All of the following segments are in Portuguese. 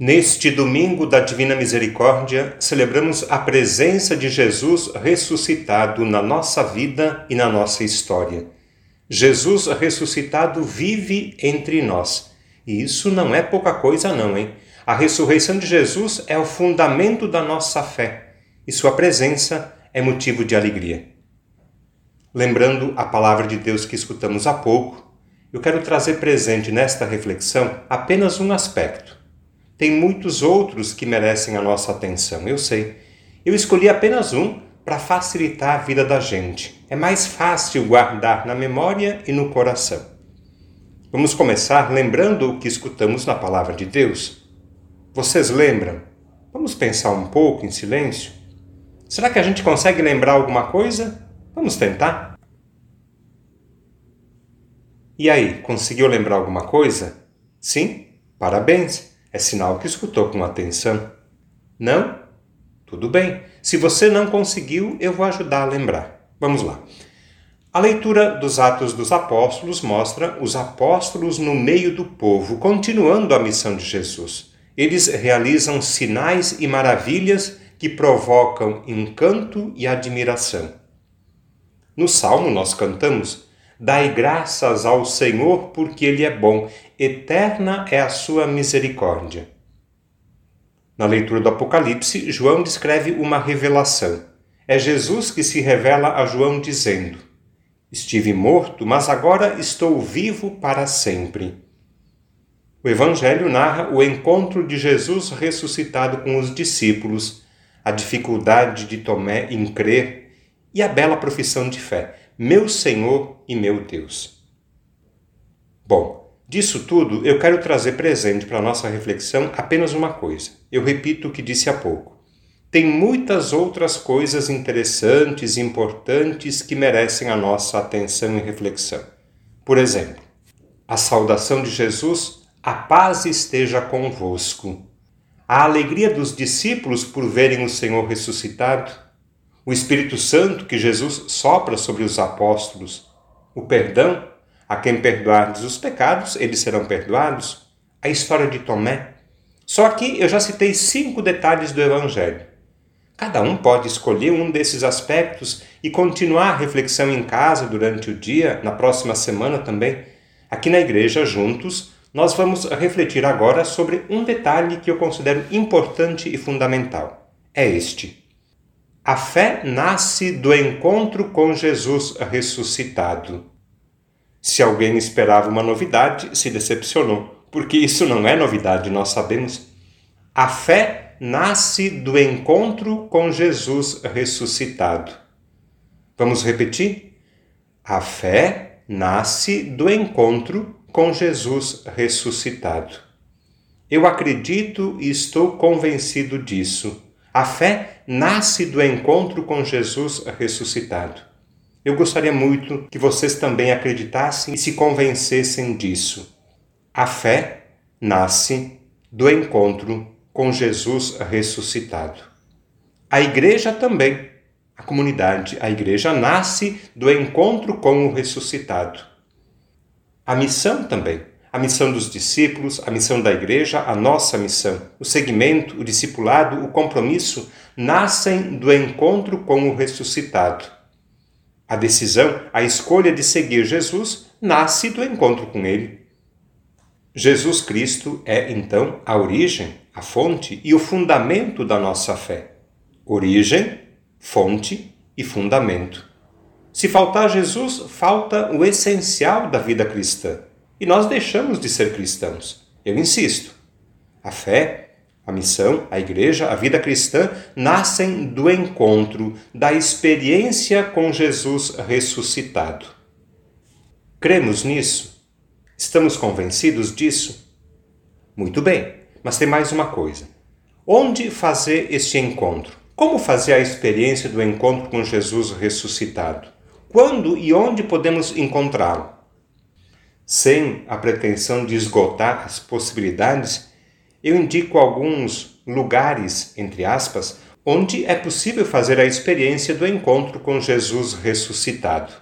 Neste domingo da Divina Misericórdia, celebramos a presença de Jesus ressuscitado na nossa vida e na nossa história. Jesus ressuscitado vive entre nós. E isso não é pouca coisa, não, hein? A ressurreição de Jesus é o fundamento da nossa fé e sua presença é motivo de alegria. Lembrando a palavra de Deus que escutamos há pouco, eu quero trazer presente nesta reflexão apenas um aspecto tem muitos outros que merecem a nossa atenção, eu sei. Eu escolhi apenas um para facilitar a vida da gente. É mais fácil guardar na memória e no coração. Vamos começar lembrando o que escutamos na palavra de Deus. Vocês lembram? Vamos pensar um pouco em silêncio? Será que a gente consegue lembrar alguma coisa? Vamos tentar? E aí, conseguiu lembrar alguma coisa? Sim? Parabéns! É sinal que escutou com atenção. Não? Tudo bem. Se você não conseguiu, eu vou ajudar a lembrar. Vamos lá. A leitura dos Atos dos Apóstolos mostra os apóstolos no meio do povo, continuando a missão de Jesus. Eles realizam sinais e maravilhas que provocam encanto e admiração. No salmo nós cantamos: Dai graças ao Senhor, porque Ele é bom, eterna é a sua misericórdia. Na leitura do Apocalipse, João descreve uma revelação. É Jesus que se revela a João dizendo: Estive morto, mas agora estou vivo para sempre. O Evangelho narra o encontro de Jesus ressuscitado com os discípulos, a dificuldade de Tomé em crer e a bela profissão de fé meu Senhor e meu Deus. Bom, disso tudo eu quero trazer presente para a nossa reflexão apenas uma coisa. Eu repito o que disse há pouco. Tem muitas outras coisas interessantes e importantes que merecem a nossa atenção e reflexão. Por exemplo, a saudação de Jesus, a paz esteja convosco. A alegria dos discípulos por verem o Senhor ressuscitado o Espírito Santo que Jesus sopra sobre os apóstolos, o perdão, a quem perdoardes os pecados, eles serão perdoados, a história de Tomé. Só aqui eu já citei cinco detalhes do Evangelho. Cada um pode escolher um desses aspectos e continuar a reflexão em casa durante o dia, na próxima semana também. Aqui na igreja, juntos, nós vamos refletir agora sobre um detalhe que eu considero importante e fundamental. É este. A fé nasce do encontro com Jesus ressuscitado. Se alguém esperava uma novidade, se decepcionou, porque isso não é novidade, nós sabemos. A fé nasce do encontro com Jesus ressuscitado. Vamos repetir? A fé nasce do encontro com Jesus ressuscitado. Eu acredito e estou convencido disso. A fé nasce do encontro com Jesus ressuscitado. Eu gostaria muito que vocês também acreditassem e se convencessem disso. A fé nasce do encontro com Jesus ressuscitado. A igreja também, a comunidade, a igreja nasce do encontro com o ressuscitado. A missão também a missão dos discípulos, a missão da igreja, a nossa missão. O segmento, o discipulado, o compromisso nascem do encontro com o ressuscitado. A decisão, a escolha de seguir Jesus nasce do encontro com ele. Jesus Cristo é, então, a origem, a fonte e o fundamento da nossa fé. Origem, fonte e fundamento. Se faltar Jesus, falta o essencial da vida cristã e nós deixamos de ser cristãos. Eu insisto. A fé, a missão, a igreja, a vida cristã nascem do encontro, da experiência com Jesus ressuscitado. Cremos nisso? Estamos convencidos disso? Muito bem, mas tem mais uma coisa. Onde fazer este encontro? Como fazer a experiência do encontro com Jesus ressuscitado? Quando e onde podemos encontrá-lo? Sem a pretensão de esgotar as possibilidades, eu indico alguns lugares, entre aspas, onde é possível fazer a experiência do encontro com Jesus ressuscitado.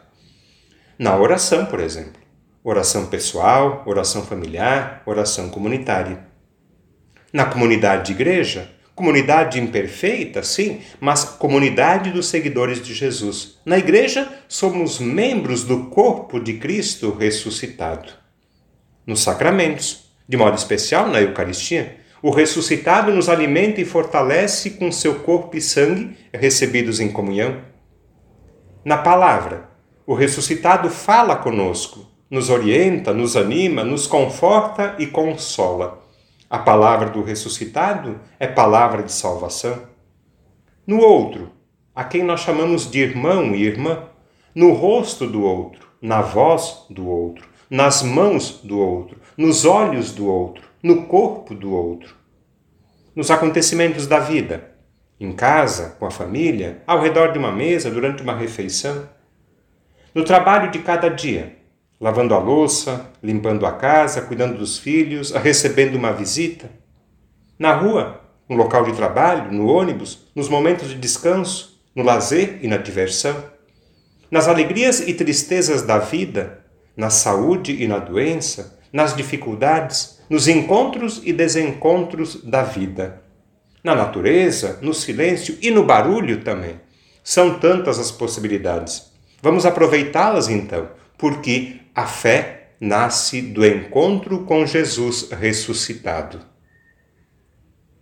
Na oração, por exemplo. Oração pessoal, oração familiar, oração comunitária. Na comunidade de igreja, comunidade imperfeita, sim, mas comunidade dos seguidores de Jesus. Na igreja, somos membros do corpo de Cristo ressuscitado. Nos sacramentos, de modo especial na Eucaristia, o ressuscitado nos alimenta e fortalece com seu corpo e sangue recebidos em comunhão. Na palavra, o ressuscitado fala conosco, nos orienta, nos anima, nos conforta e consola. A palavra do ressuscitado é palavra de salvação. No outro, a quem nós chamamos de irmão e irmã, no rosto do outro, na voz do outro, nas mãos do outro, nos olhos do outro, no corpo do outro. Nos acontecimentos da vida, em casa, com a família, ao redor de uma mesa, durante uma refeição. No trabalho de cada dia, lavando a louça, limpando a casa, cuidando dos filhos, recebendo uma visita. Na rua, no local de trabalho, no ônibus, nos momentos de descanso, no lazer e na diversão. Nas alegrias e tristezas da vida, na saúde e na doença, nas dificuldades, nos encontros e desencontros da vida. Na natureza, no silêncio e no barulho também. São tantas as possibilidades. Vamos aproveitá-las então, porque a fé nasce do encontro com Jesus ressuscitado.